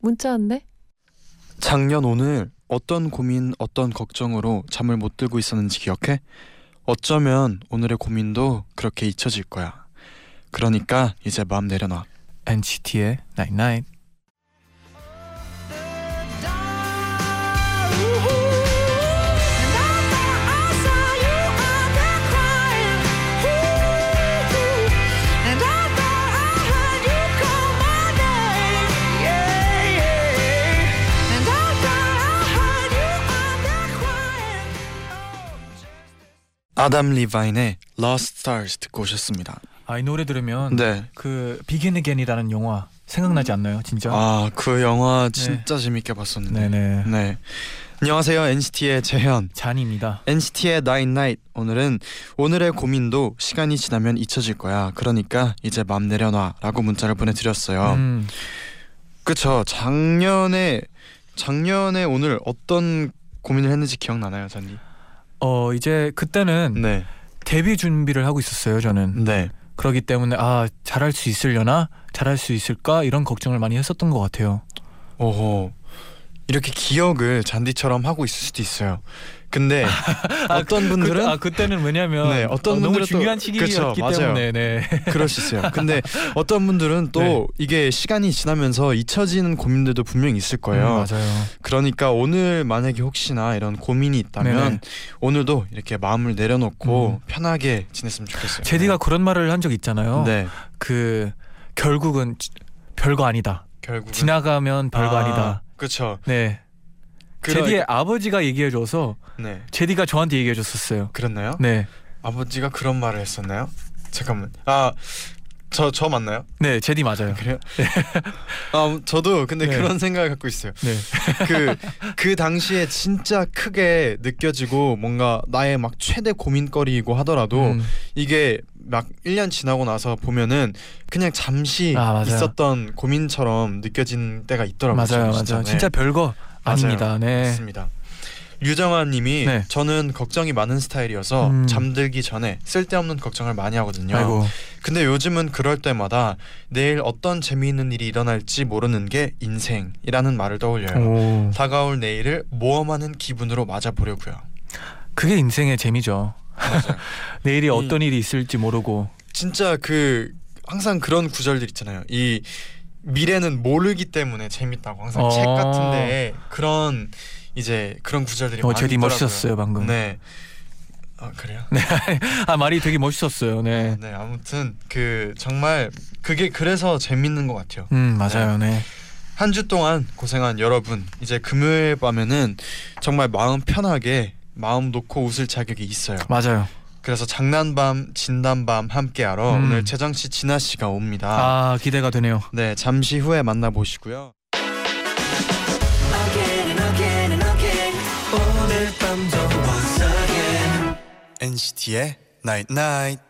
문자 왔네. 작년 오늘 어떤 고민 어떤 걱정으로 잠을 못 들고 있었는지 기억해? 어쩌면 오늘의 고민도 그렇게 잊혀질 거야. 그러니까 이제 마음 내려놔. NCT의 Night Night. 아담 리바인의 Lost Stars 듣고 오셨습니다. 아, 이 노래 들으면 네. 그 Begin Again이라는 영화 생각나지 않나요? 진짜? 아, 그 영화 진짜 재밌게 봤었는데. 네네. 네. 안녕하세요. NCT의 재현. 잔입니다. NCT의 Nine Night. 오늘은 오늘의 고민도 시간이 지나면 잊혀질 거야. 그러니까 이제 맘 내려놔라고 문자를 보내드렸어요. 음, 그쵸. 작년에 작년에 오늘 어떤 고민을 했는지 기억나나요, 잔디? 어 이제 그때는 네. 데뷔 준비를 하고 있었어요. 저는 네. 그러기 때문에 아 잘할 수 있으려나 잘할 수 있을까 이런 걱정을 많이 했었던 것 같아요. 오호. 이렇게 기억을 잔디처럼 하고 있을 수도 있어요. 근데 어떤 분들은 그, 아 그때는 왜냐면 네, 어떤 어, 너무 중요한 시기였기. 때문에 네. 그럴 수 있어요. 근데 어떤 분들은 또 네. 이게 시간이 지나면서 잊혀지는 고민들도 분명히 있을 거예요. 음, 맞아요. 그러니까 오늘 만약에 혹시나 이런 고민이 있다면 네네. 오늘도 이렇게 마음을 내려놓고 음. 편하게 지냈으면 좋겠어요. 제디가 그런 말을 한 적 있잖아요. 네. 그 결국은 지- 별거 아니다. 결국 지나가면 별거 아, 니다 그렇죠. 네. 제디의 아버지가 얘기해줘서 네. 제디가 저한테 얘기해줬었어요. 그랬나요? 네, 아버지가 그런 말을 했었나요? 잠깐만. 아, 저저 맞나요? 네, 제디 맞아요. 그래요? 아, 저도 근데 네. 그런 생각을 갖고 있어요. 네, 그그 당시에 진짜 크게 느껴지고 뭔가 나의 막 최대 고민거리이고 하더라도 음, 이게 막 1년 지나고 나서 보면은 그냥 잠시 아. 있었던 고민처럼 느껴진 때가 있더라고요. 맞아요, 저는 맞아요. 네. 진짜 별거 맞 아닙니다. 네, 맞습니다. 유정아 님이 네. 저는 걱정이 많은 스타일이어서 음. 잠들기 전에 쓸데없는 걱정을 많이 하거든요. 아이고, 근데 요즘은 그럴 때마다 내일 어떤 재미있는 일이 일어날지 모르는 게 인생이라는 말을 떠올려요. 오, 다가올 내일을 모험하는 기분으로 맞아 보려고요. 그게 인생의 재미죠. 내일이 이- 어떤 일이 있을지 모르고. 진짜 그 항상 그런 구절들 있잖아요. 이 미래는 모르기 때문에 재밌다고 항상 어. 책 같은데 그런 이제 그런 구절들이 어, 많이 제디 있더라고요. 멋있었어요 방금. 네. 아 그래요? 아 말이 되게 멋있었어요. 네. 네 아무튼 그 정말 그게 그래서 재밌는 것 같아요. 음 맞아요. 네. 한주 동안 고생한 여러분 이제 금요일 밤에는 정말 마음 편하게 마음 놓고 웃을 자격이 있어요. 맞아요. 그래서 장난밤 진단밤 함께하러 음. 오늘 재정 씨 진아 씨가 옵니다. 아 기대가 되네요. 네 잠시 후에 만나보시고요. NCT의 Night Night.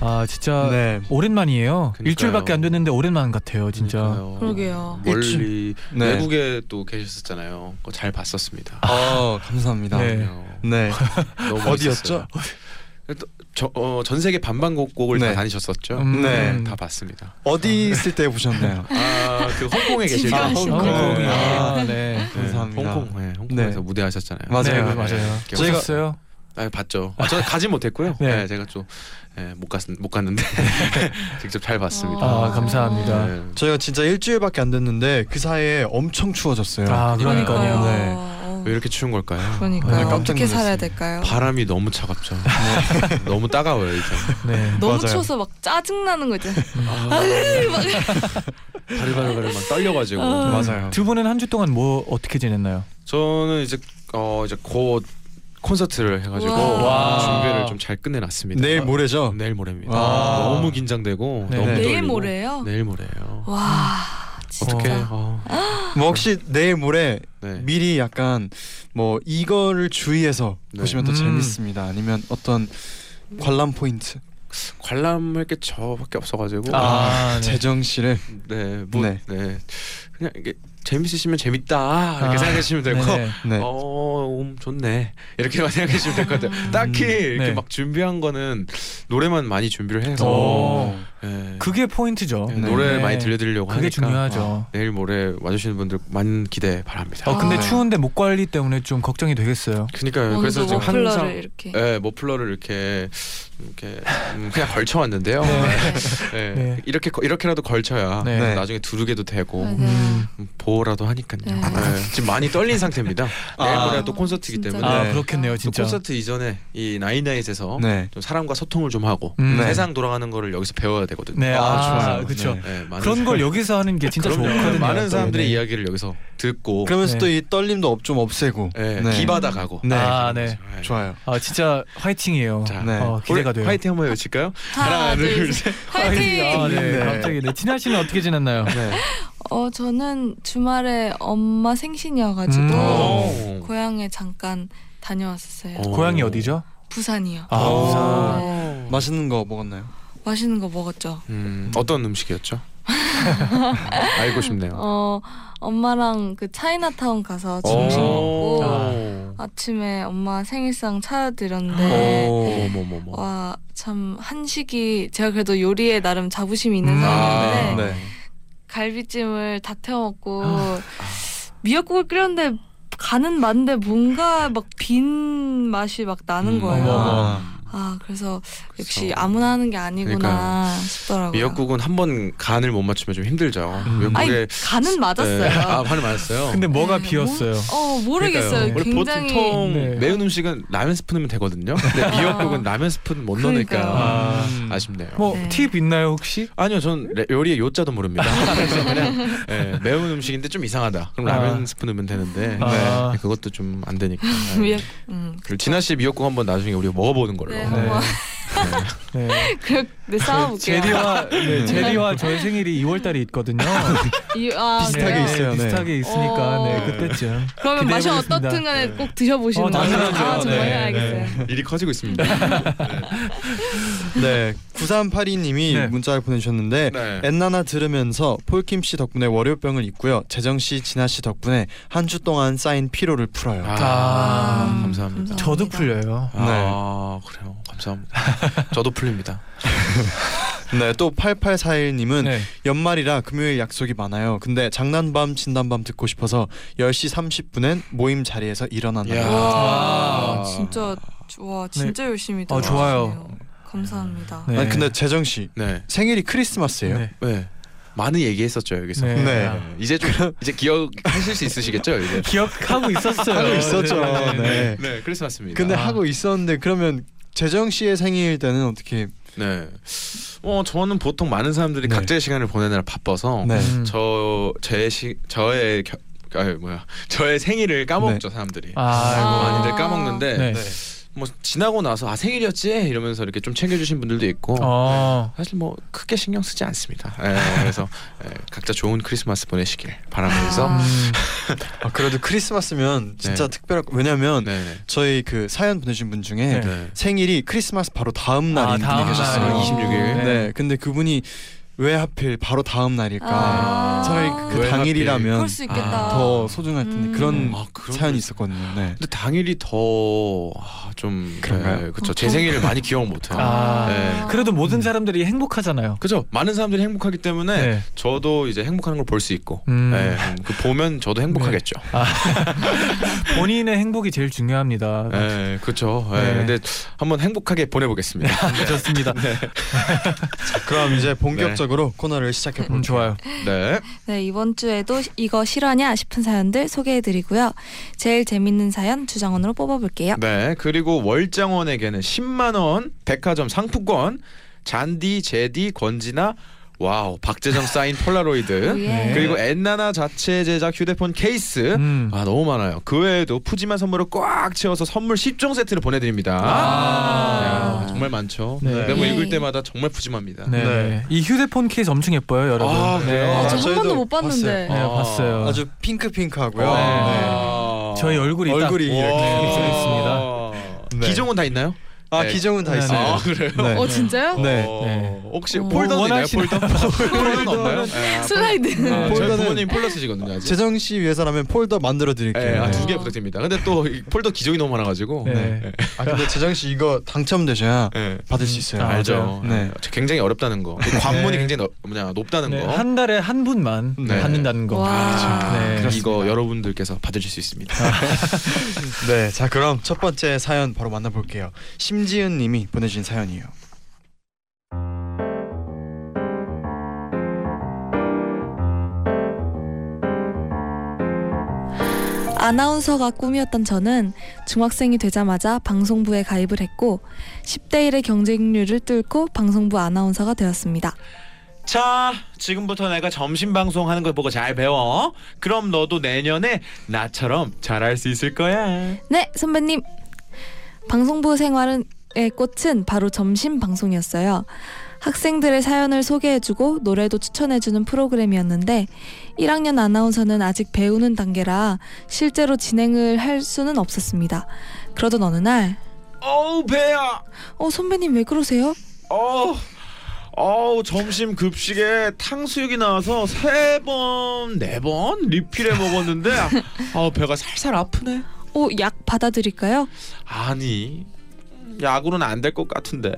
아, 아 진짜 네. 오랜만이에요. 그러니까요. 일주일밖에 안 됐는데 오랜만 같아요, 진짜. 그러니까요. 그러게요. 멀리 네. 외국에 또 계셨었잖아요. 그거 잘 봤었습니다. 어 감사합니다. 네. 네. 너무 어디였죠? 또 저, 어, 전 세계 반반곡곡을 네. 다 다니셨었죠. 음, 네. 다 봤습니다. 어디 있을 때 보셨나요? 아, 그 홍콩에 계실 때 진짜 홍콩. 홍콩. 아, 네. 네, 감사합니다. 홍콩, 네, 홍콩에서 네. 무대하셨잖아요. 맞아요. 네, 맞아요. 저희가- 오셨어요? 아, 봤죠. 아, 저는 가지 못했고요. 네. 네. 제가 좀못 갔, 못 갔는데 직접 잘 봤습니다. 아, 감사합니다. 네. 저희가 진짜 일주일밖에 안 됐는데 그 사이에 엄청 추워졌어요. 아, 그러니까요. 네. 어, 왜 이렇게 추운 걸까요? 그러니까요. 네, 깜짝 어떻게 살아야. 될까요? 바람이 너무 차갑죠. 너무 따가워요 이제. 네. 너무 맞아요. 추워서 막 짜증 나는 거 있잖아요. 바글바글 막 떨려가지고. 어. 맞아요. 두 분은 한 주 동안 뭐 어떻게 지냈나요? 저는 이제 어 이제 곧 콘서트를 해가지고 와. 준비를 좀 잘 끝내놨습니다. 내일 모레죠. 내일 모레입니다. 와. 너무 긴장되고 네. 너무 네. 내일 떨리고. 모레예요? 내일 모레예요. 와 진짜. 어떻게? 어. 뭐 혹시 내일 모레 네. 미리 약간 뭐 이거를 주의해서 네. 보시면 더 음. 재밌습니다. 아니면 어떤 관람 포인트. 관람할 게 저밖에 없어가지고. 아, 네. 재정 씨를 네, 뭐, 네. 네. 그냥 이게 재밌으시면 재밌다 이렇게 아, 생각하시면 되고, 네네. 네. 어, 음, 좋네 이렇게만 생각하시면 될 것 같아요. 딱히 이렇게 네. 막 준비한 거는 노래만 많이 준비를 해서 오. 네. 그게 포인트죠. 네, 노래 네. 많이 들려드리려고 그게 하니까 중요하죠. 내일 모레 와주시는 분들 많은 기대 바랍니다. 어 근데 아. 추운데 목 관리 때문에 좀 걱정이 되겠어요. 그러니까요. 그래서 지금 머플러를 항상 이렇게. 네, 머플러를 이렇게 이렇게 음, 그냥 걸쳐 왔는데요. 네. 네. 네. 이렇게 거- 이렇게라도 걸쳐야 네. 네. 나중에 두르게도 되고. 음. 음, 보호라도 하니까요. 네. 네. 지금 많이 떨린 상태입니다. 내일 아. 모레 또 콘서트이기 진짜. 때문에 아 네. 그렇겠네요 또 진짜. 콘서트 이전에 이 나인나잇에서 네. 좀 사람과 소통을 좀 하고 음. 네. 세상 돌아가는 거를 여기서 배워야 되거든요. 네, 아, 아, 좋아요. 그렇죠. 네. 네, 많은 그런 걸 사람- 여기서 하는 게 진짜 그럼요. 좋거든요. 많은 또. 사람들의 네. 이야기를 여기서 듣고 그러면서 네. 또이 떨림도 좀 없애고. 네, 네. 기받아 가고. 네. 아, 네. 좋아요. 아 진짜 화이팅이에요. 자, 네. 어, 기대가 돼요. 화이팅 한번 외칠까요? 하나, 둘, 셋. 화이팅! 아, 네. 네. 갑자기 네. 진아 씨는 어떻게 지냈나요? 네. 어 저는 주말에 엄마 생신이어가지고 음. 오. 고향에 잠깐 다녀왔었어요. 오. 고향이 어디죠? 부산이요. 아, 오. 부산. 네. 맛있는 거 먹었나요? 맛있는 거 먹었죠. 음, 어떤 음식이었죠? 알고 싶네요. 어 엄마랑 그 차이나타운 가서 점심 오. 먹고 아침에 엄마 생일상 차려드렸는데. 와 참 한식이 제가 그래도 요리에 나름 자부심이 있는 음. 사람인데 아, 네. 갈비찜을 다 태워 먹고 아. 미역국을 끓였는데 간은 맞는데 뭔가 막 빈 맛이 막 나는 음, 거예요. 어머. 아 그래서 역시 그래서 아무나 하는 게 아니구나 그러니까요. 싶더라고요. 미역국은 한 번 간을 못 맞추면 좀 힘들죠. 음. 미역국에 아니 간은 맞았어요. 네. 아, 간을 맞았어요. 근데 뭐가 네, 비었어요? 어 모르겠어요. 굉장히 보통 네. 매운 음식은 라면 스푼 넣으면 되거든요. 근데 미역국은 라면 스푼 못 넣으니까. 아. 아, 쉽네요 뭐 네. 팁 있나요 혹시? 아니요, 전 레- 요리의 요자도 모릅니다. 그래서 그냥 예, 매운 음식인데 좀 이상하다. 그럼 아. 라면 스푼 넣으면 되는데 아. 네, 그것도 좀 안 되니까. 미역 음 그리고 진아 씨 미역국 한번 나중에 우리가 먹어보는 걸로. 네, 네. 한번 네. 그 네, 싸워볼게요. 제리와 네, 제리와 저의 생일이 2월 달에 있거든요. 이, 아, 비슷하게 그래요? 있어요. 네. 비슷하게 있으니까 어. 네 그때쯤. 그러면 맛이. 어떻든 간에 꼭 드셔보시는 어. 당연하죠. 아 정말 네, 알겠어요. 일이 커지고 있습니다. 네. 9382님이 네. 문자를 보내주셨는데 네. 엔나나 들으면서 폴킴 씨 덕분에 월요병을 잊고요. 재정 씨, 진아 씨 덕분에 한 주 동안 쌓인 피로를 풀어요. 아, 아, 감사합니다. 저도 풀려요. 아 그래요. 감사합니다. 저도 풀립니다. 네, 또 8841님은 네. 연말이라 금요일 약속이 많아요. 근데 장난밤 진단밤 듣고 싶어서 10시 30분엔 모임 자리에서 일어난다. 야. 와 아. 진짜 와 진짜 열심히 어, 좋아요. 감사합니다. 네. 아니 근데 재정 씨 네. 생일이 크리스마스예요? 네. 네. 많이 얘기했었죠 여기서. 네. 네. 네. 이제 좀 이제 기억하실 수 있으시겠죠 이제. 기억하고 있었어요. 하고 있었죠. 네. 네. 네, 크리스마스입니다. 근데 아. 하고 있었는데 그러면 재정 씨의 생일 때는 어떻게? 네. 어 저는 보통 많은 사람들이 네. 각자의 시간을 보내느라 바빠서 네. 음. 저제시 저의 겨, 아 뭐야 저의 생일을 까먹죠 사람들이. 아, 아. 많이들 까먹는데 네. 네. 뭐 지나고 나서 아 생일이었지 이러면서 이렇게 좀 챙겨주신 분들도 있고 어. 사실 뭐 크게 신경 쓰지 않습니다. 예, 그래서 예, 각자 좋은 크리스마스 보내시길 바라면서 아. 음. 아, 그래도 크리스마스면 진짜 네. 특별할 거- 왜냐면 네, 네. 저희 그 사연 보내신 분 중에 네. 네. 생일이 크리스마스 바로 다음 아, 날인 다음 분이 계셨어요. 날. 26일. 네. 근데 그분이 왜 하필 바로 다음 날일까? 아. 차라리 그왜 당일이라면. 아, 더 소중할 텐데 음. 그런 아, 사연이 거- 있었거든요. 네. 근데 당일이 더좀 그런가요? 그쵸. 어, 제 더- 생일을 많이 기억 못해요. 아, 네. 그래도 모든 사람들이 행복하잖아요. 그죠? 많은 사람들이 행복하기 때문에 네. 저도 이제 행복하는 걸 볼 수 있고, 음. 네, 그 보면 저도 행복하겠죠. 본인의 행복이 제일 중요합니다. 네, 그렇죠. 네. 네. 근데 한번 행복하게 보내보겠습니다. 네, 좋습니다. 그럼 이제 본격적 으로 코너를 시작해 볼게요. 음, 좋아요. 네, 네, 이번 주에도 이거 실화냐 싶은 사연들 소개해드리고요. 제일 재밌는 사연 주장원으로 뽑아볼게요. 네. 그리고 월장원에게는 10만 원 백화점 상품권, 쟌디, 제디, 권진아, 와우, 박재정 사인 폴라로이드, 예. 네. 그리고 엔나나 자체 제작 휴대폰 케이스. 음. 아 너무 많아요. 그 외에도 푸짐한 선물을 꽉 채워서 선물 10종 세트를 보내드립니다. 아. 야, 정말 많죠. 네. 내가 뭐 예. 읽을 때마다 정말 푸짐합니다. 네. 네. 이 휴대폰 케이스 엄청 예뻐요, 여러분. 아? 아, 네. 저한 저희도 번도 못 봤는데. 네, 아. 봤어요. 아주 핑크핑크하고요. 와. 네. 저희 얼굴이 얼굴이 딱 이렇게 네, 써 있습니다. 네. 기종은 다 있나요? 아 네. 기종은 다 네, 있어요. 아 그래요? 네. 어 진짜요? 네. 어, 네. 혹시 어. 폴더도 있나요? 원하시는- 폴더? 폴더는 없나요? 네, 아, 슬라이드. 아, 저희 폴더는- 부모님 폴더 쓰시거든요 아직. 재정 씨 위해서라면 폴더 만들어 드릴게요. 네, 아, 네. 두개 부탁드립니다. 근데 또이 폴더 기종이 너무 많아가지고. 네. 아 근데 재정 씨 이거 당첨되셔야 네. 받을 수 있어요. 아, 알죠. 네. 네. 굉장히 어렵다는 거. 이 관문이 네. 굉장히 넓, 뭐냐 높다는 네, 거. 한 달에 한 분만 네. 받는다는 거. 와. 아, 네. 이거 여러분들께서 받으실 수 있습니다. 네, 자 그럼 첫 번째 사연 바로 만나볼게요. 심지은 님이 보내주신 사연이에요. 아나운서가 꿈이었던 저는 중학생이 되자마자 방송부에 가입을 했고 10대 1의 경쟁률을 뚫고 방송부 아나운서가 되었습니다. 자, 지금부터 내가 점심 방송 하는 걸 보고 잘 배워. 그럼 너도 내년에 나처럼 잘할 수 있을 거야. 네, 선배님. 방송부 생활의 꽃은 바로 점심 방송이었어요. 학생들의 사연을 소개해주고 노래도 추천해주는 프로그램이었는데 1학년 아나운서는 아직 배우는 단계라 실제로 진행을 할 수는 없었습니다. 그러던 어느 날, 어우 배야. 어 선배님 왜 그러세요? 어. 어우 점심 급식에 탕수육이 나와서 세 번, 네 번 리필해 먹었는데 아 배가 살살 아프네. 어 약 받아드릴까요? 아니 약으로는 안 될 것 같은데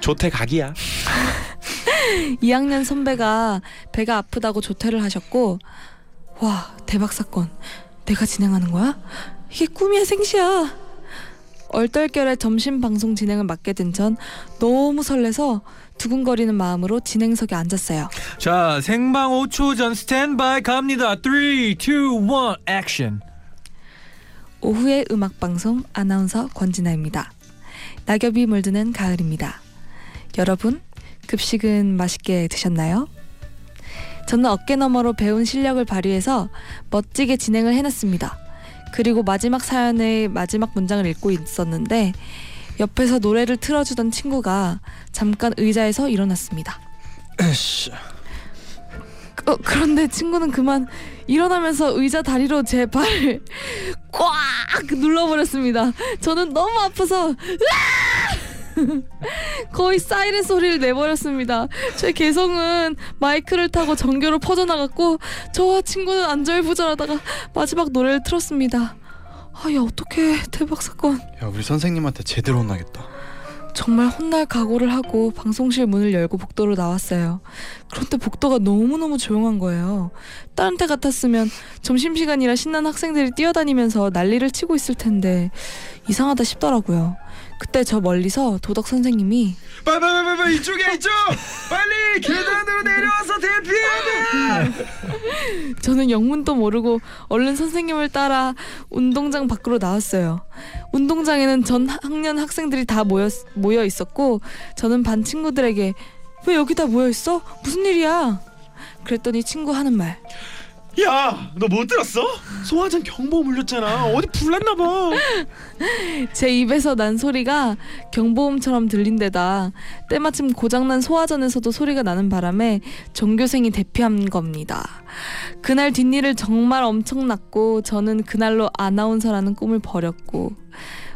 조퇴 각이야. 2학년 선배가 배가 아프다고 조퇴를 하셨고 와 대박 사건 내가 진행하는 거야? 이게 꿈이야 생시야 얼떨결에 점심 방송 진행을 맡게 된 전 너무 설레서 두근거리는 마음으로 진행석에 앉았어요 자, 생방 5초 전 스탠바이 갑니다. 3, 2, 1, 액션. 오후의 음악방송 아나운서 권진아입니다 낙엽이 물드는 가을입니다 여러분 급식은 맛있게 드셨나요? 저는 어깨 너머로 배운 실력을 발휘해서 멋지게 진행을 해냈습니다. 그리고 마지막 사연의 마지막 문장을 읽고 있었는데 옆에서 노래를 틀어주던 친구가 잠깐 의자에서 일어났습니다. 어, 그런데 친구는 그만 일어나면서 의자 다리로 제 발을 꽉 눌러버렸습니다. 저는 너무 아파서! 거의 사이렌 소리를 내버렸습니다. 제 개성은 마이크를 타고 전교로 퍼져나갔고 저와 친구는 안절부절하다가 마지막 노래를 틀었습니다. 아야 어떡해 대박 사건. 야 우리 선생님한테 제대로 혼나겠다. 정말 혼날 각오를 하고 방송실 문을 열고 복도로 나왔어요. 그런데 복도가 너무너무 조용한 거예요. 다른 때 같았으면 점심시간이라 신난 학생들이 뛰어다니면서 난리를 치고 있을 텐데 이상하다 싶더라고요. 그때 저 멀리서 도덕 선생님이 빨리 이쪽이야 이쪽. 빨리 계단으로 내려와서 대피해야 돼. 저는 영문도 모르고 얼른 선생님을 따라 운동장 밖으로 나왔어요. 운동장에는 전 학년 학생들이 다 모여, 모여 있었고 저는 반 친구들에게 왜 여기 다 모여 있어? 무슨 일이야? 그랬더니 친구 하는 말 야, 너 못 들었어? 소화전 경보음 울렸잖아. 어디 불났나 봐. 제 입에서 난 소리가 경보음처럼 들린 데다 때마침 고장난 소화전에서도 소리가 나는 바람에 전교생이 대피한 겁니다. 그날 뒷일을 정말 엄청났고 저는 그날로 아나운서라는 꿈을 버렸고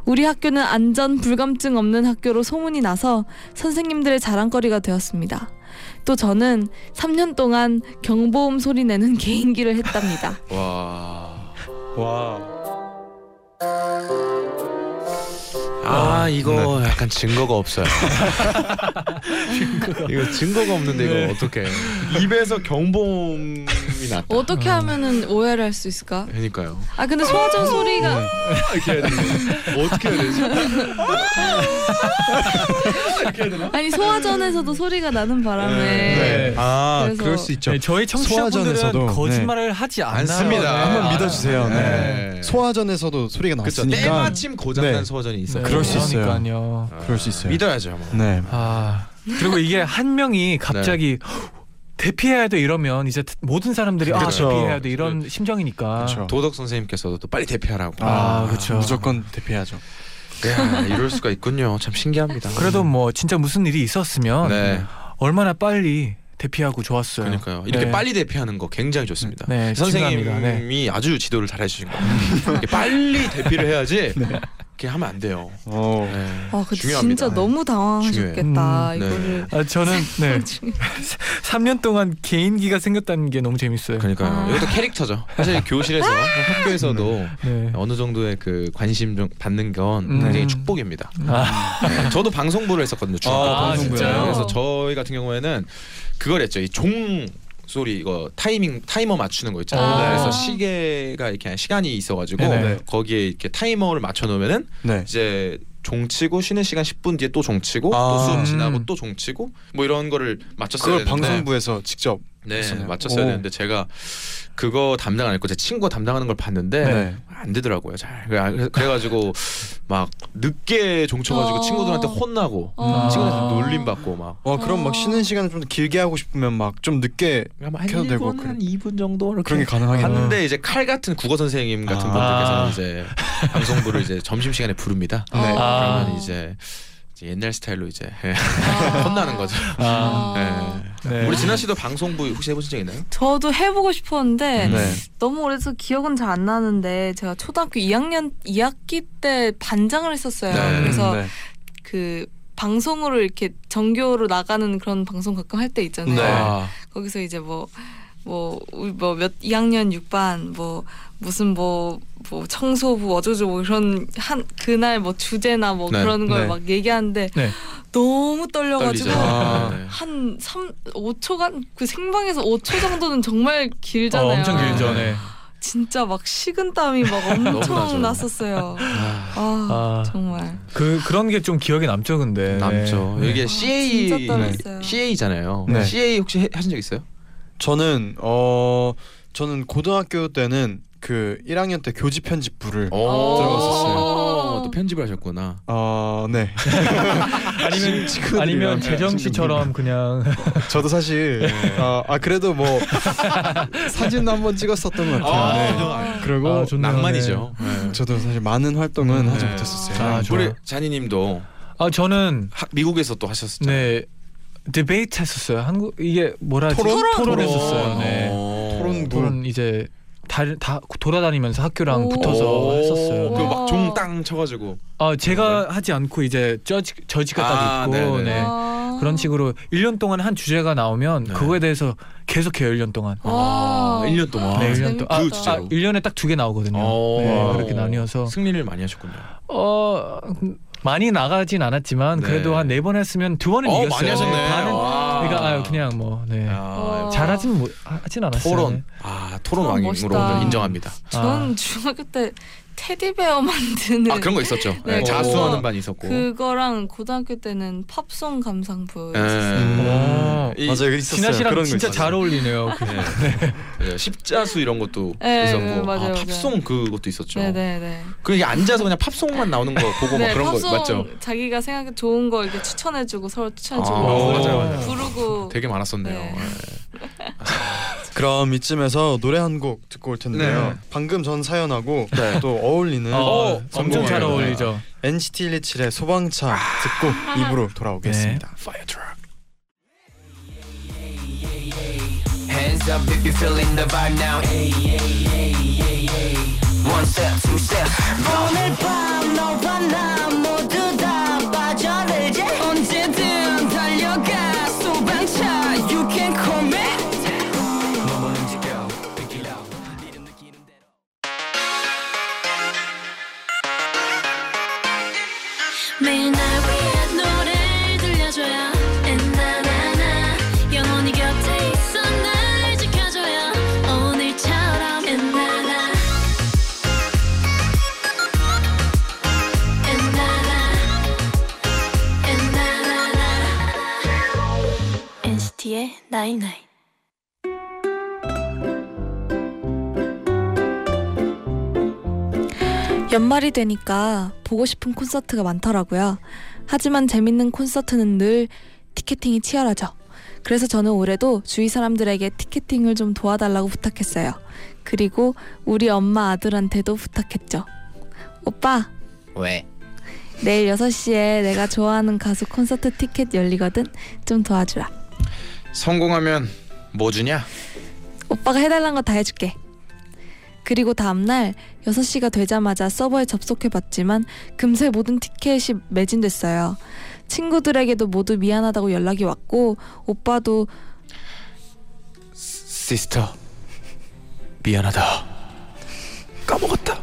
우리 학교는 안전 불감증 없는 학교로 소문이 나서 선생님들의 자랑거리가 되었습니다. 또 저는 3년 동안 경보음 소리 내는 개인기를 했답니다. 와. 와. 아 이거 약간 증거가 없어요. 이거 증거가 없는데 이거 네. 어떻게? 입에서 경보음이 났다. 어떻게 하면은 오해를 할 수 있을까? 그러니까요. 아 근데 소화전 소리가 이렇게 해야 되네. 어떻게 해야 되지? 아니 소화전에서도 소리가 나는 바람에 네. 아, 그래서- 그럴 수 있죠. 네, 저희 청취자분들은 소화전에서도, 거짓말을 하지 않아요. 않습니다. 네. 한번 아, 믿어주세요. 네. 네. 소화전에서도 소리가 그렇죠. 났으니까 때마침 고장난 네. 소화전이 있어요. 네, 그럴 수 있어요. 그러니까요. 그럴 수 있어요. 믿어야죠. 뭐. 네. 아 그리고 이게 한 명이 갑자기 대피해야 돼 이러면 이제 모든 사람들이 아 그렇죠. 대피해야 돼 이런 심정이니까. 그렇죠. 도덕 선생님께서도 또 빨리 대피하라고. 아, 그렇죠. 무조건 대피하죠. 야, 이럴 수가 있군요. 참 신기합니다. 그래도 뭐 진짜 무슨 일이 있었으면 네. 얼마나 빨리 대피하고 좋았어요. 그러니까요. 이렇게 네. 빨리 대피하는 거 굉장히 좋습니다. 네, 선생님이 중요합니다. 네. 아주 지도를 잘 해주신 거예요. 이렇게 빨리 대피를 해야지. 이렇게 하면 안 돼요. 어. 네. 아, 그 중요합니다. 진짜 너무 당황하셨겠다. 음, 네. 이거를 아, 저는 네 중에- 3년 동안 개인기가 생겼다는 게 너무 재밌어요. 그러니까요. 아. 이것도 캐릭터죠. 사실 교실에서 학교에서도 네. 어느 정도의 그 관심 좀 받는 건 음. 굉장히 축복입니다. 아, 네, 저도 방송부를 했었거든요. 중학교 아. 진짜요? 그래서 저희 같은 경우에는 그걸 했죠. 이종 소리 이거 타이밍 타이머 맞추는 거 있잖아요. 아. 그래서 시계가 이렇게 시간이 있어가지고 네네. 거기에 이렇게 타이머를 맞춰 놓으면은 네. 이제 종 치고 쉬는 시간 10분 뒤에 또 종 치고 아. 또 수업 음. 지나고 또 종 치고 뭐 이런 거를 맞췄어야 그걸 되는데 방송부에서 직접 네 했었네요. 맞췄어야 오. 되는데 제가 그거 담당 안 했고 제 친구가 담당하는 걸 봤는데 네. 안 되더라고요 잘 그래- 그래가지고 막 늦게 종 쳐가지고 어. 친구들한테 혼나고 어. 친구들한테 놀림 받고 막 와 그럼 막 쉬는 시간을 좀 더 길게 하고 싶으면 막 좀 늦게 한 켜도 되고 1분, 그래. 한 2분 정도 이렇게 그런 게 가능하겠네요. 하는데 이제 칼 같은 국어 선생님 같은 아. 분들께서는 이제 방송부를 이제 점심 시간에 부릅니다. 네. 아. 그러면 이제 옛날 스타일로 이제 아. 혼나는 거죠. 아, 네. 네. 우리 진아 씨도 방송부 혹시 해보신 적 있나요? 저도 해보고 싶었는데 네. 너무 오래돼서 기억은 잘 안 나는데 제가 초등학교 2학년 2학기 때 반장을 했었어요. 네. 그래서 네. 그 방송으로 이렇게 정교로 나가는 그런 방송 가끔 할 때 있잖아요. 네. 아, 거기서 이제 뭐 뭐뭐몇 2학년 6반 뭐 무슨 뭐뭐 청소부 어쩌고 뭐 이런 한 그날 뭐 주제나 뭐 네. 그런 걸 네. 막 얘기하는데 네. 너무 떨려가지고. 아. 네. 한 3, 5초간 그 생방에서 5초 정도는 정말 길잖아요. 어, 엄청 길죠. 네. 진짜 막 식은 땀이 막 너무 나죠. 엄청 났었어요. 아, 아, 아, 정말. 그 그런 게 좀 기억에 남죠, 근데. 남죠. 네. 이게 아, CA. CA잖아요. 네. CA 혹시 해, 하신 적 있어요? 저는 어 저는 고등학교 때는 그 1학년 때 교지 편집부를 오, 들어갔었어요. 또 편집을 하셨구나. 어 네. 아니면 아니면 네, 재정. 씨처럼 그냥 저도 사실 어, 아 그래도 뭐 사진 한번 찍었었던 것 같아요. 네. 아, 그리고 아, 좋네요. 낭만이죠. 네. 저도 사실 많은 활동은 음, 하지 네. 못했었어요. 아. 우리 자니님도 아 저는 학- 미국에서 또 하셨잖아요. 네 디베이트 했었어요. 한국 이게 뭐라지? 토론? 토론했었어요. 네. 어. 토론 이제 다, 다 돌아다니면서 학교랑 오. 붙어서 오. 했었어요. 그 와. 막종 땅 쳐가지고. 아 제가 하지 않고 이제 저지 저지가 아, 딱 있고 네네. 네. 아. 그런 식으로 1년 동안 한 주제가 나오면 네. 그거에 대해서 계속해요 1년 동안. 와. 아, 1년 동안. 네, 아, 1년 동안. 아, 그. 주제로. 아, 1년에 딱 두 개 나오거든요. 오. 네, 그렇게 나뉘어서 승리를 많이 하셨군요. 어 많이 나가진 않았지만 네. 그래도 한 네 번 했으면 두 번은 어, 이겼어요. 많이 하셨네. 반은 와. 그러니까 아, 그냥 뭐 네. 야, 잘하진 못 하진 않았어요. 토론. 아 토론 토론 왕으로 멋있다. 오늘 인정합니다. 전 중학교 때 테디베어 만드는 아 그런 거 있었죠. 네, 네, 자수하는 반 있었고. 그거랑 고등학교 때는 팝송 감상부 네. 있었어요. 음. 이- 맞아요, 있었어요. 진아 씨랑 진짜. 잘 어울리네요. 그- 네. 네, 십자수 이런 것도 네, 있었고 맞아요, 아, 맞아요. 팝송 그것도 있었죠. 네네네. 그게 앉아서 그냥 팝송만 나오는 거 보고 막 네, 그런 팝송 거 맞죠? 자기가 생각 좋은 거 이렇게 추천해주고 서로 추천해주고 아, 오. 맞아요, 맞아요. 부르고 되게 많았었네요. 네. 네. 그럼 이쯤에서 노래 한 곡 듣고 올 텐데요. 네. 방금 전 사연하고 네. 또 어울리는 어, 어, 엄청 잘. 어울리죠. NCT 127의 소방차 듣고 입으로 돌아오겠습니다. Fire truck. Hands up if you're feeling the vibe now. One step, two step. 오늘 밤 너와 나 나인나인 연말이 되니까 보고 싶은 콘서트가 많더라고요. 하지만 재밌는 콘서트는 늘 티켓팅이 치열하죠. 그래서 저는 올해도 주위 사람들에게 티켓팅을 좀 도와달라고 부탁했어요. 그리고 우리 엄마 아들한테도 부탁했죠. 오빠. 왜? 내일 6시에 내가 좋아하는 가수 콘서트 티켓 열리거든. 좀 도와주라. 성공하면 뭐 주냐? 오빠가 해달라는 거다 해줄게. 그리고 다음날 6시가 되자마자 서버에 접속해봤지만 금세 모든 티켓이 매진됐어요. 친구들에게도 모두 미안하다고 연락이 왔고 오빠도 시스터 미안하다. 까먹었다.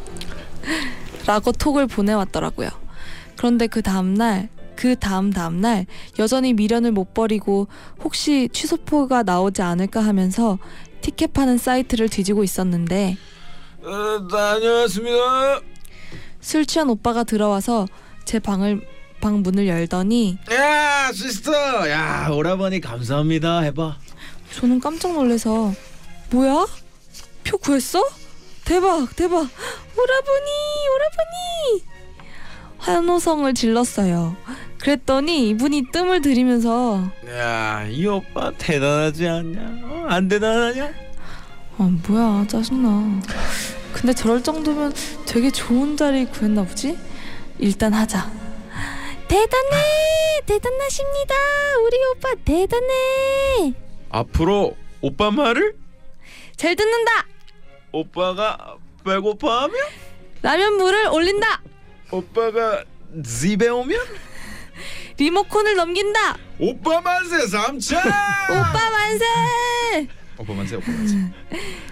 라고 톡을 보내왔더라고요. 그런데 그 다음날 그 다음 다음날 여전히 미련을 못 버리고 혹시 취소표가 나오지 않을까 하면서 티켓 파는 사이트를 뒤지고 있었는데 어, 다녀왔습니다. 술 취한 오빠가 들어와서 제 방을 방 문을 열더니 야 시스터 야 오라버니 감사합니다 해봐. 저는 깜짝 놀래서 뭐야? 표 구했어? 대박 대박 오라버니 오라버니 환호성을 질렀어요. 그랬더니 이분이 뜸을 들이면서 야 이 오빠 대단하지 않냐? 어, 안 대단하냐? 아 뭐야 짜증나. 근데 저럴 정도면 되게 좋은 자리 구했나 보지? 일단 하자. 대단해 대단하십니다 우리 오빠 대단해 앞으로 오빠 말을 잘 듣는다 오빠가 배고파하면 라면 물을 올린다 오빠가 집에 오면? 리모컨을 넘긴다. 오빠 만세 삼차. 오빠 만세! 오빠 만세 오빠 만세.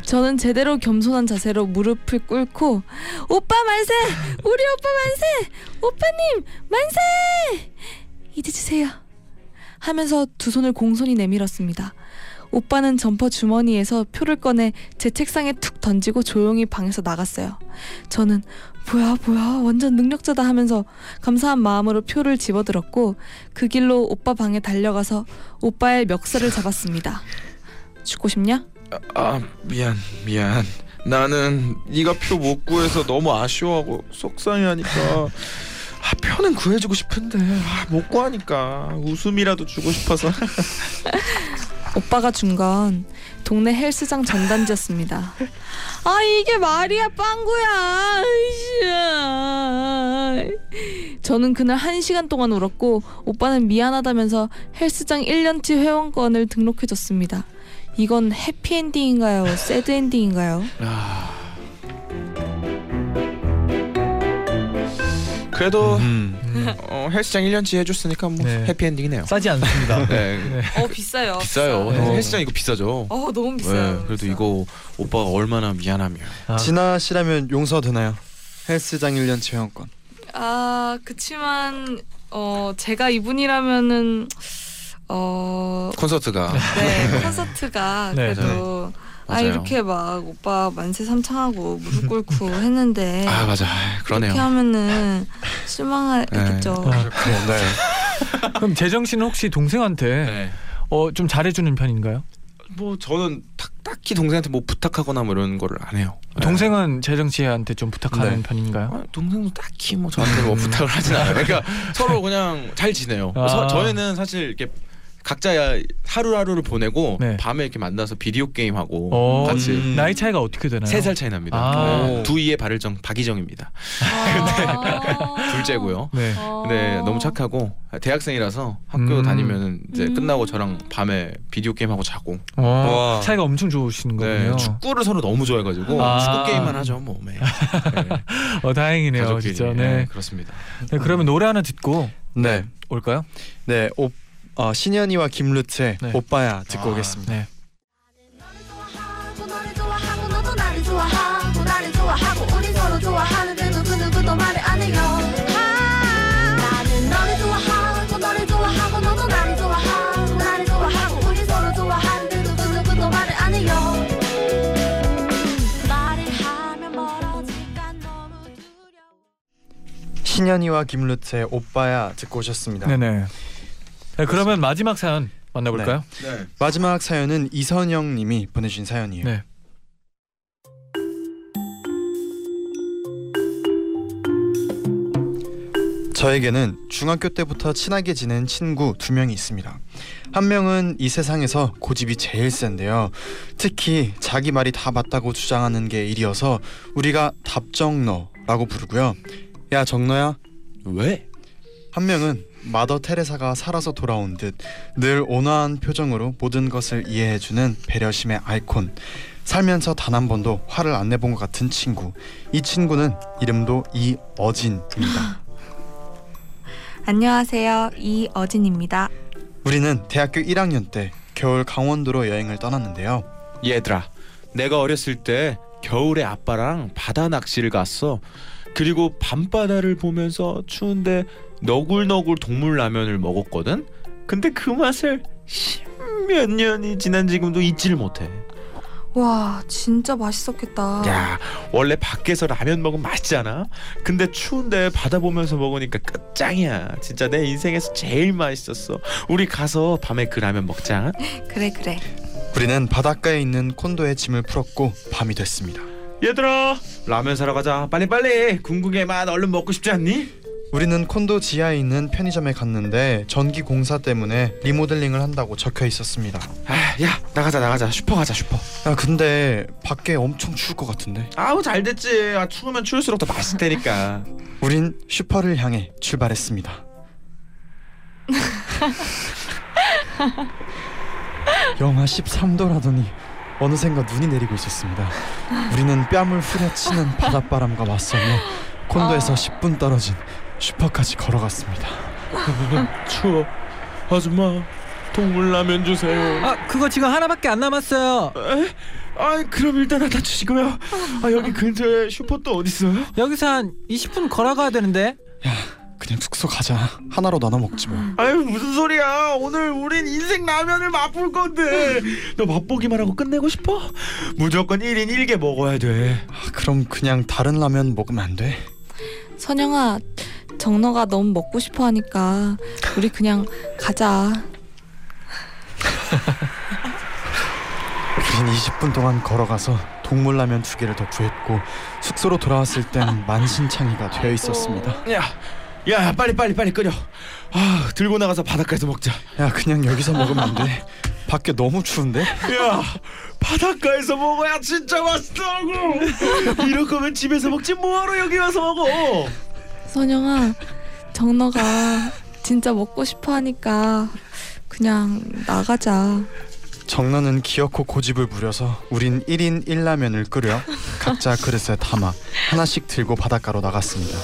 저는 제대로 겸손한 자세로 무릎을 꿇고 오빠 만세! 우리 오빠 만세! 오빠님 만세! 이제 주세요. 하면서 두 손을 공손히 내밀었습니다 오빠는 점퍼 주머니에서 표를 꺼내 제 책상에 툭 던지고 조용히 방에서 나갔어요 저는 뭐야 뭐야 완전 능력자다 하면서 감사한 마음으로 표를 집어들었고 그 길로 오빠 방에 달려가서 오빠의 멱살을 잡았습니다 죽고 싶냐? 아 미안 미안. 나는 네가 표 못 구해서 너무 아쉬워하고 속상해하니까 아 표는 구해주고 싶은데 아, 못 구하니까 웃음이라도 주고 싶어서. 오빠가 준 건 동네 헬스장 전단지였습니다. 아 이게 말이야 빵구야. 저는 그날 한 시간 동안 울었고 오빠는 미안하다면서 헬스장 1년치 회원권을 등록해줬습니다. 이건 해피엔딩인가요? 새드엔딩인가요? 그래도 음. 어, 헬스장 1년치 해줬으니까 뭐 네. 해피엔딩이네요. 싸지 않습니다. 네. 어 비싸요. 비싸요. 비싸요. 헬스장 이거 비싸죠. 어 너무 네, 그래도 이거 오빠가 얼마나 미안하면. 아, 진아 씨라면 용서되나요? 헬스장 1년치 회원권. 아 그치만 어 제가 이분이라면은 어 콘서트가 네 콘서트가 네, 그래도 아. 이렇게 막 오빠 만세 삼창하고 무릎 꿇고 했는데 아 맞아 아, 그러네요. 이렇게 하면은 실망했겠죠. 아, 네. 그럼 재정 씨는 혹시 동생한테 네. 어, 좀 잘해주는 편인가요? 뭐 저는 딱, 딱히 동생한테 뭐 부탁하거나 뭐 이런 거를 안 해요. 네. 동생은 재정 씨한테 좀 부탁하는 네. 편인가요? 아, 동생도 딱히 뭐 저한테 뭐 부탁을 하진 않아요. 그러니까 서로 그냥 잘 지내요. 아. 서, 저희는 사실 이렇게 각자 하루하루를 보내고 네. 밤에 이렇게 만나서 비디오 게임 하고 어, 같이 음. 나이 차이가 어떻게 되나요? 세 살 차이 납니다. 아. 네. 두이의 발을정 박이정입니다. 아. 둘째고요. 네. 아. 네, 너무 착하고 대학생이라서 학교 음. 다니면은 이제 음. 끝나고 저랑 밤에 비디오 게임 하고 자고. 어, 와. 차이가 엄청 좋으신 네, 거군요. 축구를 서로 너무 좋아해가지고 아. 축구 게임만 하죠, 뭐. 네. 네, 어, 다행이네요, 가족끼리. 진짜. 네, 네. 그렇습니다. 네, 그러면 노래 하나 듣고 네. 올까요? 네. 오, 어, 신현이와 김루트의 네. 오빠야 듣고 아, 네. 오겠습니다. 해요 아, 너무 두려워 신현이와 김루트의 오빠야 듣고 오셨습니다. 네네. 네, 그러면 마지막 사연 만나볼까요? 네. 마지막 사연은 이선영 님이 보내주신 사연이에요. 네. 저에게는 중학교 때부터 친하게 지낸 친구 두 명이 있습니다. 한 명은 이 세상에서 고집이 제일 센데요. 특히 자기 말이 다 맞다고 주장하는 게 일이어서 우리가 답정너라고 부르고요. 야 정너야. 왜? 한 명은 마더 테레사가 살아서 돌아온 듯 늘 온화한 표정으로 모든 것을 이해해주는 배려심의 아이콘. 살면서 단 한 번도 화를 안 내본 것 같은 친구. 이 친구는 이름도 이어진입니다. 안녕하세요. 이어진입니다. 우리는 대학교 1학년 때 겨울 강원도로 여행을 떠났는데요. 얘들아, 내가 어렸을 때 겨울에 아빠랑 바다 낚시를 갔어. 그리고 밤바다를 보면서 추운데 너굴너굴 동물 라면을 먹었거든. 근데 그 맛을 십몇 년이 지난 지금도 잊지를 못해. 와, 진짜 맛있었겠다. 야, 원래 밖에서 라면 먹으면 맛있잖아. 근데 추운데 바다 보면서 먹으니까 끝장이야. 진짜 내 인생에서 제일 맛있었어. 우리 가서 밤에 그 라면 먹자. 그래, 그래. 우리는 바닷가에 있는 콘도에 짐을 풀었고 밤이 됐습니다. 얘들아, 라면 사러 가자. 빨리 빨리. 궁극의 맛 얼른 먹고 싶지 않니? 우리는 콘도 지하에 있는 편의점에 갔는데 전기 공사 때문에 리모델링을 한다고 적혀 있었습니다. 아, 야, 나가자 나가자. 슈퍼 가자 슈퍼. 야 근데 밖에 엄청 추울 것 같은데. 아우 잘 됐지. 아, 추우면 추울수록 더 맛있을 테니까. 우린 슈퍼를 향해 출발했습니다. 영하 13도라더니 어느샌가 눈이 내리고 있었습니다. 우리는 뺨을 후려치는 바닷바람과 맞서며 콘도에서 10분 떨어진 슈퍼까지 걸어갔습니다. 추워. 아줌마, 동물 라면 주세요. 아 그거 지금 하나밖에 안 남았어요. 아, 그럼 일단 갖다 주시고요. 아, 여기 근처에 슈퍼 또 어디 있어요? 여기서 한 20분 걸어가야 되는데. 그냥 숙소 가자. 하나로 나눠 먹지 뭐. 아유 무슨 소리야 오늘 우린 인생 라면을 맛볼 건데 너 맛보기만 하고 끝내고 싶어? 무조건 1인 1개 먹어야 돼 아, 그럼 그냥 다른 라면 먹으면 안 돼? 선영아, 정너가 너무 먹고 싶어 하니까 우리 그냥 가자. 우린 20분 동안 걸어가서 동물 라면 두 개를 더 구했고 숙소로 돌아왔을 땐 만신창이가 되어 있었습니다. 야, 야 빨리 빨리 빨리 끓여 아 들고 나가서 바닷가에서 먹자 야 그냥 여기서 먹으면 안 돼. 밖에 너무 추운데? 야 바닷가에서 먹어야 진짜 맛있다고 이럴 거면 집에서 먹지 뭐하러 여기 와서 먹어 선영아, 정너가 진짜 먹고 싶어 하니까 그냥 나가자. 정나는 기어코 고집을 부려서 우린 1인 1라면을 끓여 각자 그릇에 담아 하나씩 들고 바닷가로 나갔습니다.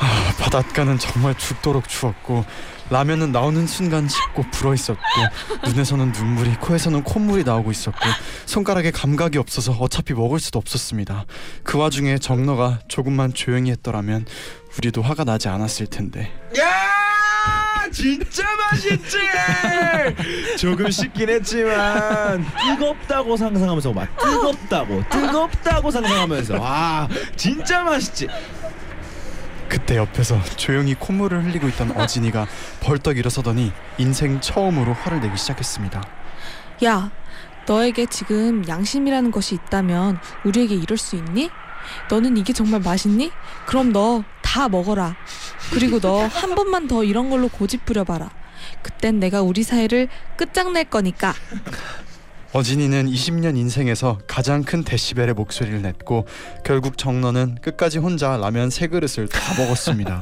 아, 바닷가는 정말 죽도록 추웠고 라면은 나오는 순간 식고 불어 있었고 눈에서는 눈물이 코에서는 콧물이 나오고 있었고 손가락에 감각이 없어서 어차피 먹을 수도 없었습니다. 그 와중에 정너가 조금만 조용히 했더라면 우리도 화가 나지 않았을 텐데. 야 진짜 맛있지! 조금 씻긴 했지만. 뜨겁다고 상상하면서 막 뜨겁다고 뜨겁다고 상상하면서. 와 진짜 맛있지 그때 옆에서 조용히 콧물을 흘리고 있던 어진이가 벌떡 일어서더니 인생 처음으로 화를 내기 시작했습니다. 야, 너에게 지금 양심이라는 것이 있다면 우리에게 이럴 수 있니? 너는 이게 정말 맛있니? 그럼 너 다 먹어라. 그리고 너 한 번만 더 이런 걸로 고집 부려봐라. 그땐 내가 우리 사이를 끝장낼 거니까. 어진이는 20년 인생에서 가장 큰 데시벨의 목소리를 냈고 결국 정너는 끝까지 혼자 라면 세 그릇을 다 먹었습니다.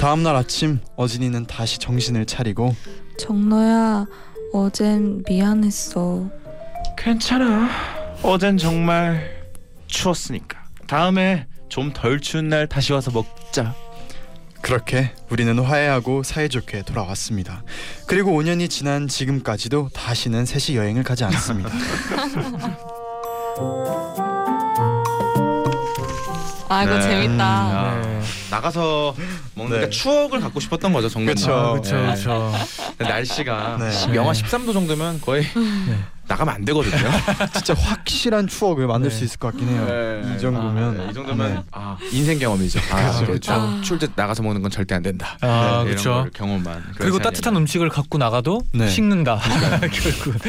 다음 날 아침 어진이는 다시 정신을 차리고 정너야, 어젠 미안했어. 괜찮아 어젠 정말 추웠으니까 다음에 좀 덜 추운 날 다시 와서 먹자 그렇게 우리는 화해하고 사이좋게 돌아왔습니다. 그리고 5년이 지난 지금까지도 다시는 셋이 여행을 가지 않습니다. 아이고 네. 재밌다. 야, 네. 나가서 먹는 네. 게 추억을 갖고 싶었던 거죠 정말. 아, 그렇죠, 그렇죠. 날씨가 네. 영하 13도 정도면 거의 네. 나가면 안 되거든요. 진짜 확실한 추억을 만들 네. 수 있을 것 같긴 해요. 네. 이 정도면 아, 네, 이 정도면 네. 아, 인생 경험이죠. 아, 그렇죠, 이게 그렇죠. 아, 출제 나가서 먹는 건 절대 안 된다. 아 네, 이런 그렇죠. 경험만. 그리고 따뜻한 음식을 갖고 나가도 네. 식는다. 결국.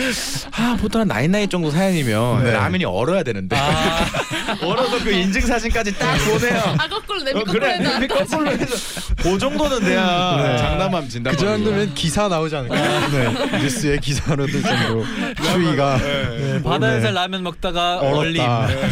아 보통 한 나이 나이 정도 사연이면 네. 라면이 얼어야 되는데 아, 얼어서 그 인증 사진까지 딱 보내요. 아 거꾸로 어, 거꾸로 그래. 내비 거꾸로 해서 그 정도는 돼야 네. 장난감 진단 그 정도면 기사 나오지 않을까요? 네. 뉴스에 기사로 뜰 정도 추위 가 네, 바다에서 네. 라면 먹다가. 얼림. 네,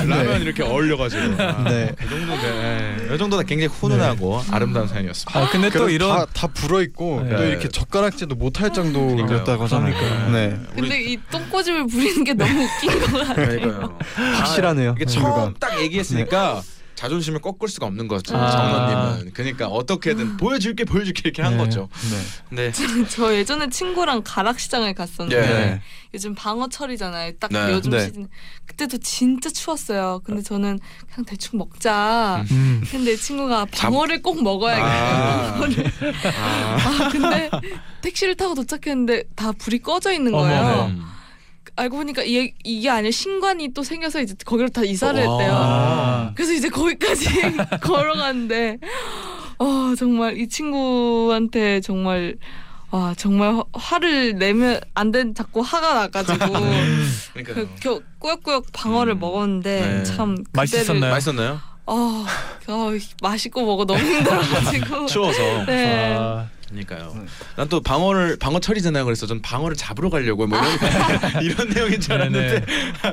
라면 네. 이렇게 얼려가지고 아, 네. 그 정도 돼. 이 정도는 굉장히 훈훈하고 아름다운 사연이었습니다. 아 근데 또 이런 다, 다 불어 있고 네. 또 이렇게 젓가락질도 못할 정도였다고. 그러니까요. 네. 근데 이 똥꼬집을 부리는 게 너무 웃긴 것 같아요. 확실하네요. 이게 친구가. 처음 딱 얘기했으니까 자존심을 꺾을 수가 없는 거죠. 아. 정원님은 그러니까 어떻게든 보여줄게 보여줄게 이렇게 한 네. 거죠. 네. 근데 저 예전에 친구랑 가락시장을 갔었는데 네. 요즘 방어 철이잖아요. 딱 네. 요즘 네. 시즌 그때도 진짜 추웠어요. 근데 저는 그냥 대충 먹자. 음. 근데 친구가 방어를 꼭 먹어야겠다. 아. 아. 아 근데 택시를 타고 도착했는데 다 불이 꺼져 있는 거예요. 어머. 음. 알고 보니까 이게, 이게 아니라 신관이 또 생겨서 이제 거기로 다 이사를 했대요. 아. 그래서 이제 거기까지 걸어갔는데 어 정말 이 친구한테 정말 와 정말 화- 화를 내면 안 된 자꾸 화가 나가지고 그러니까요. 그 겨, 꾸역꾸역 방어를 음. 먹었는데 네. 참 그때를 맛있었나요? 맛있었나요? 어, 어 맛있고 먹어 너무 힘들어가지고 추워서. 네. 아, 그러니까요. 네. 난또 방어를 방어 철이잖아요. 그래서 전 방어를 잡으러 가려고 뭐 이런 이런 내용인 줄 알았는데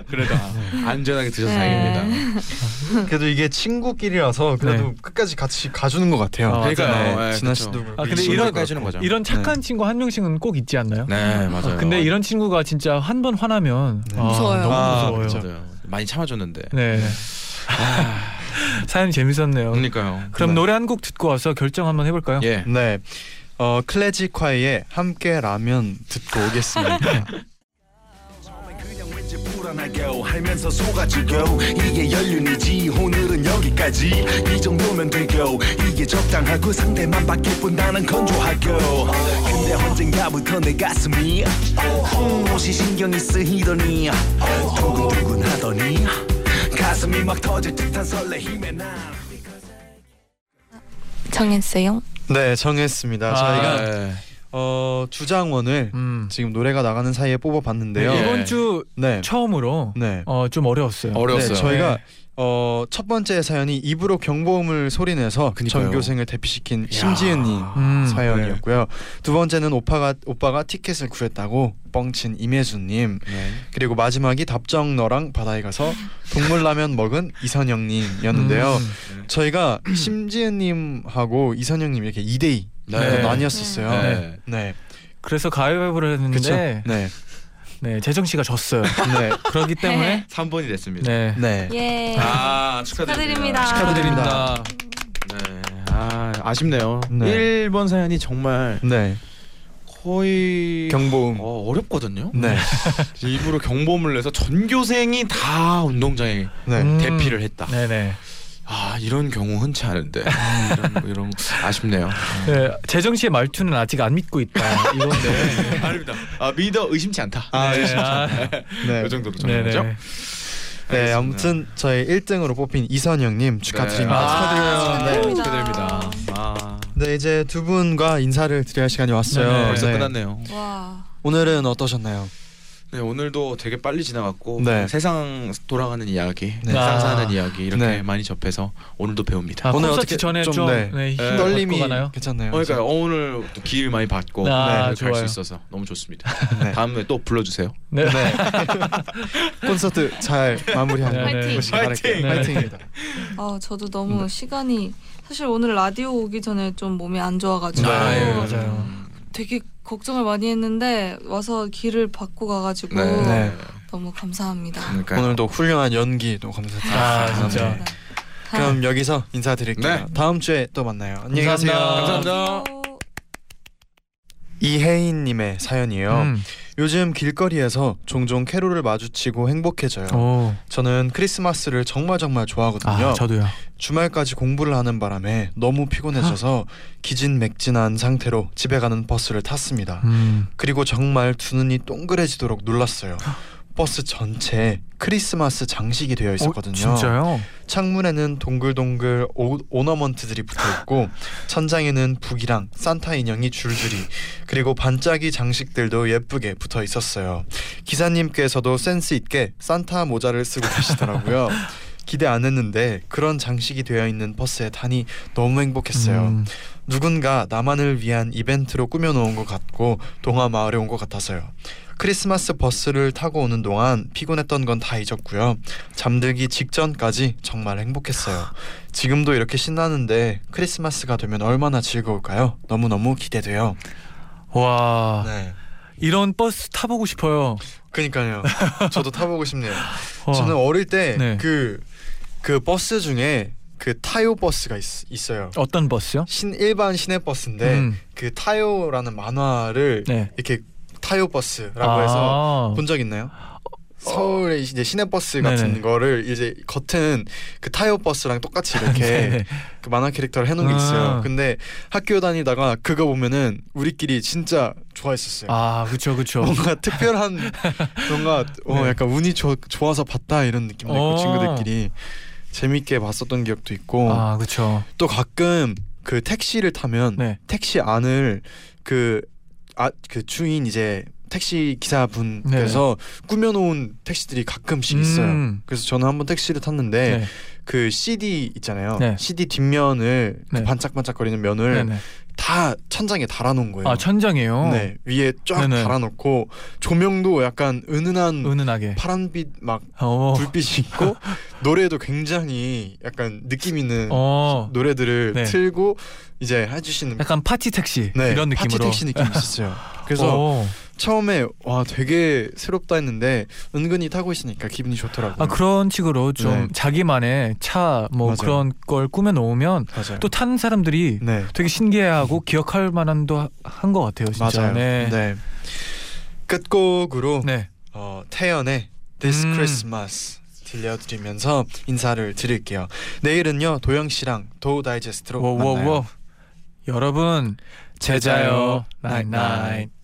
그래도 아, 안전하게 드셔서 네. 다행입니다. 그래도 이게 친구끼리라서 그래도 네. 끝까지 같이 가주는 것 같아요. 아, 그러니까요. 네, 네, 진아. 씨도 아, 근데 이런- 해주는 거죠. 이런 착한 친구 한 명씩은 꼭 있지 않나요? 네 맞아요. 아, 근데 이런 친구가 진짜 한 번 화나면 네. 아, 무서워요. 너무 아, 무서워요. 그렇죠. 맞아요. 많이 참아줬는데. 네. 사연 재밌었네요. 그러니까요. 그럼 네. 노래 한 곡 듣고 와서 결정 한번 해볼까요? 예. 네. 어 클래식화의 함께 라면 듣고 오겠습니다. 불안하고 하면서 속아지고 이게 연륜이지. 오늘은 여기까지. 이 정도면 되고 이게 적당하고 상대만 바뀔 뿐 나는 건조하고 근데 언젠가부터 내 가슴이 음, 옷이 신경이 쓰이더니 두근두근 하더니 가슴이 막 터질 듯한 설레임에 난 정했어요? 네 정했습니다. 아, 저희가 네. 어 주장원을 음. 지금 노래가 나가는 사이에 뽑아봤는데요. 예. 이번 주 네. 처음으로 네. 어, 좀 어려웠어요. 어려웠어요. 네, 저희가 네. 어, 첫 번째 사연이 입으로 경보음을 소리내서 그니까요. 전교생을 대피시킨 심지은님 음, 사연이었고요. 두 번째는 오빠가 오빠가 티켓을 구했다고 뻥친 임혜수님 네. 그리고 마지막이 답정 너랑 바다에 가서 동물라면 먹은 이선영님이었는데요. 음. 저희가 심지은님하고 이선영님 이렇게 2대2 네. 나뉘었었어요. 네. 네, 그래서 가위바위보를. 했는데 네, 네, 재정 씨가 졌어요. 네, 그렇기 때문에 3번이 됐습니다. 네. 네. 예. 아 축하드립니다. 축하드립니다. 축하드립니다. 네. 아 아쉽네요. 네. 1번 사연이 정말 네. 거의 경보음. 어, 어렵거든요. 네, 일부러 경보음을 내서 전교생이 다 운동장에 네. 음. 대피를 했다. 네네. 아 이런 경우 흔치 않은데 이런 거, 이런 거 아쉽네요. 네, 재정 씨의 말투는 아직 안 믿고 있다. 이건데. 아닙니다. 아 믿어 의심치 않다. 아, 네, 의심치 아, 네. 이 정도로 네네. 정리하죠. 네, 알겠습니다. 아무튼 저희 1등으로 뽑힌 이선영님 축하드립니다. 아, 네, 축하드립니다. 축하드립니다. 아 네, 이제 두 분과 인사를 드려야 할 시간이 왔어요. 벌써 네. 끝났네요. 와. 오늘은 어떠셨나요? 네 오늘도 되게 빨리 지나갔고 네. 세상 돌아가는 이야기, 네. 세상 아. 사는 이야기 이렇게 네. 많이 접해서 오늘도 배웁니다. 아, 오늘 어떻게 전에 좀, 좀, 네. 네, 힘 네. 떨림이 가나요? 괜찮나요? 그러니까 오늘 또 기회 많이 받고 아, 네, 좋아요. 갈수 있어서 너무 좋습니다. 네. 다음에 또 불러주세요. 네. 네. 콘서트 잘 마무리하고 네, 네. 오시기 바랄게요. 화이팅! 화이팅입니다. 아 저도 너무 시간이 사실 오늘 라디오 오기 전에 좀 몸이 안 좋아가지고 아, 예, 음. 맞아요. 되게 걱정을 많이 했는데 와서 길을 받고 가가지고 네. 네. 너무 감사합니다. 그러니까 오늘도 훌륭한 연기도 감사드립니다. 아, 진짜. 감사합니다. 그럼 여기서 인사드릴게요. 네. 다음 주에 또 만나요. 안녕히 가세요. 감사합니다. 감사합니다. 이혜인 님의 사연이에요. 음. 요즘 길거리에서 종종 캐롤을 마주치고 행복해져요. 오. 저는 크리스마스를 정말 정말 좋아하거든요. 아, 저도요. 주말까지 공부를 하는 바람에 너무 피곤해져서 기진맥진한 상태로 집에 가는 버스를 탔습니다. 음. 그리고 정말 두 눈이 동그래지도록 놀랐어요. 버스 전체 크리스마스 장식이 되어 있었거든요. 어, 진짜요? 창문에는 동글동글 오, ornament들이 붙어 있고 천장에는 북이랑 산타 인형이 줄줄이 그리고 반짝이 장식들도 예쁘게 붙어 있었어요. 기사님께서도 센스 있게 산타 모자를 쓰고 계시더라고요. 기대 안 했는데 그런 장식이 되어 있는 버스에 타니 너무 행복했어요. 음, 누군가 나만을 위한 이벤트로 꾸며놓은 것 같고 동화 마을에 온 것 같아서요. 크리스마스 버스를 타고 오는 동안 피곤했던 건 다 잊었고요. 잠들기 직전까지 정말 행복했어요. 지금도 이렇게 신나는데 크리스마스가 되면 얼마나 즐거울까요? 너무너무 기대돼요. 와 네. 이런 버스 타보고 싶어요. 그니까요. 저도 타보고 싶네요. 와. 저는 어릴 때 네. 그그 버스 중에 그 타요 버스가 있, 어요 어떤 버스요? 신 일반 시내 버스인데 음, 그 타요라는 만화를 네. 이렇게 타요 버스라고 아. 해서 본 적 있나요? 서울의 이제 시내버스 같은 네네. 거를 이제 겉은 그 타요 버스랑 똑같이 이렇게 네네. 그 만화 캐릭터를 해놓은 게 있어요. 아. 근데 학교 다니다가 그거 보면은 우리끼리 진짜 좋아했었어요. 아 그쵸 그쵸. 뭔가 특별한 뭔가 어 네. 약간 운이 좋, 좋아서 봤다 이런 느낌도 있고 어. 친구들끼리 재밌게 봤었던 기억도 있고 아 그쵸. 또 가끔 그 택시를 타면 네. 택시 안을 그 아 그 주인 이제 택시 기사분께서 꾸며놓은 택시들이 가끔씩 있어요. 음. 그래서 저는 한번 택시를 탔는데 네. 그 CD 있잖아요. 네. CD 뒷면을 그 네. 반짝반짝거리는 면을 네네. 다 천장에 달아놓은 거예요. 아 천장이에요. 네 위에 쫙 네네. 달아놓고 조명도 약간 은은한 은은하게. 파란빛 막 어. 불빛이 있고 노래도 굉장히 약간 느낌 있는 어. 노래들을 네. 틀고 이제 해주시는 약간 파티 택시 네, 이런 파티 느낌으로. 택시 느낌이 있었어요. 그래서 오. 처음에 와 되게 새롭다 했는데 은근히 타고 있으니까 기분이 좋더라고요. 아 그런 식으로 좀 네. 자기만의 차 뭐. 그런 걸 꾸며 놓으면. 또 타는 사람들이 네 되게 신기해하고 기억할 만한도 한 것 같아요 진짜. 맞아요. 네. 네. 끝곡으로 네. 어, 태연의 This 음. Christmas 들려드리면서 인사를 드릴게요. 내일은요 도영 씨랑 도우 다이제스트로 만나요. 여러분 제자요 나잇나잇.